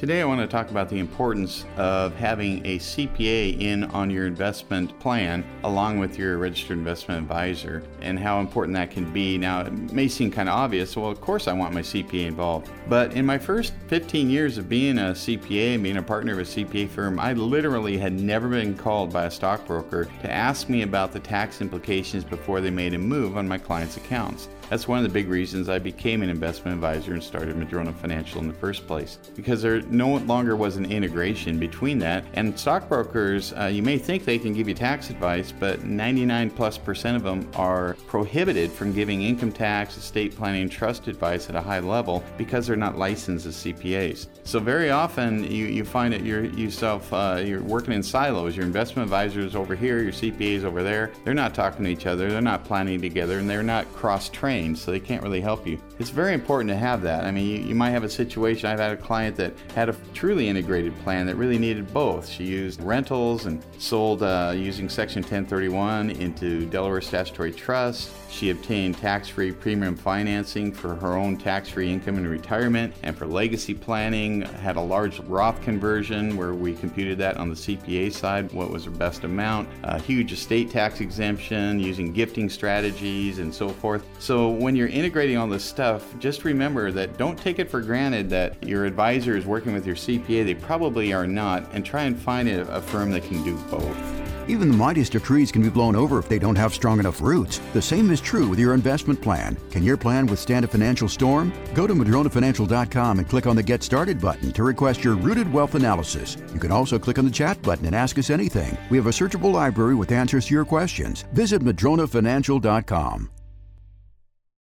Today, I want to talk about the importance of having a CPA in on your investment plan along with your registered investment advisor and how important that can be. Now, it may seem kind of obvious. Well, of course, I want my CPA involved. But in my first 15 years of being a CPA and being a partner of a CPA firm, I literally had never been called by a stockbroker to ask me about the tax implications before they made a move on my clients' accounts. That's one of the big reasons I became an investment advisor and started Madrona Financial in the first place, because there no longer was an integration between that. And stockbrokers, uh, you may think they can give you tax advice, but 99 plus percent of them are prohibited from giving income tax, estate planning, trust advice at a high level because they're not licensed as CPAs. So very often you, you find that you're yourself uh, you're working in silos. Your investment advisor is over here, your CPAs over there. They're not talking to each other. They're not planning together, and they're not cross trained so they can't really help you. It's very important to have that. I mean, you, you, might have a situation. I've had a client that had a truly integrated plan that really needed both. She used rentals and sold uh, using Section 1031 into Delaware Statutory Trust. She obtained tax free premium financing for her own tax free income in retirement and for legacy planning. Had a large Roth conversion where we computed that on the CPA side, what was her best amount. A huge estate tax exemption using gifting strategies and so forth. So when you're integrating all this stuff, just remember that don't take it for granted that your advisor is working with your CPA. They probably are not, and try and find a, a firm that can do both. Even the mightiest of trees can be blown over if they don't have strong enough roots. The same is true with your investment plan. Can your plan withstand a financial storm? Go to MadronaFinancial.com and click on the Get Started button to request your rooted wealth analysis. You can also click on the chat button and ask us anything. We have a searchable library with answers to your questions. Visit MadronaFinancial.com.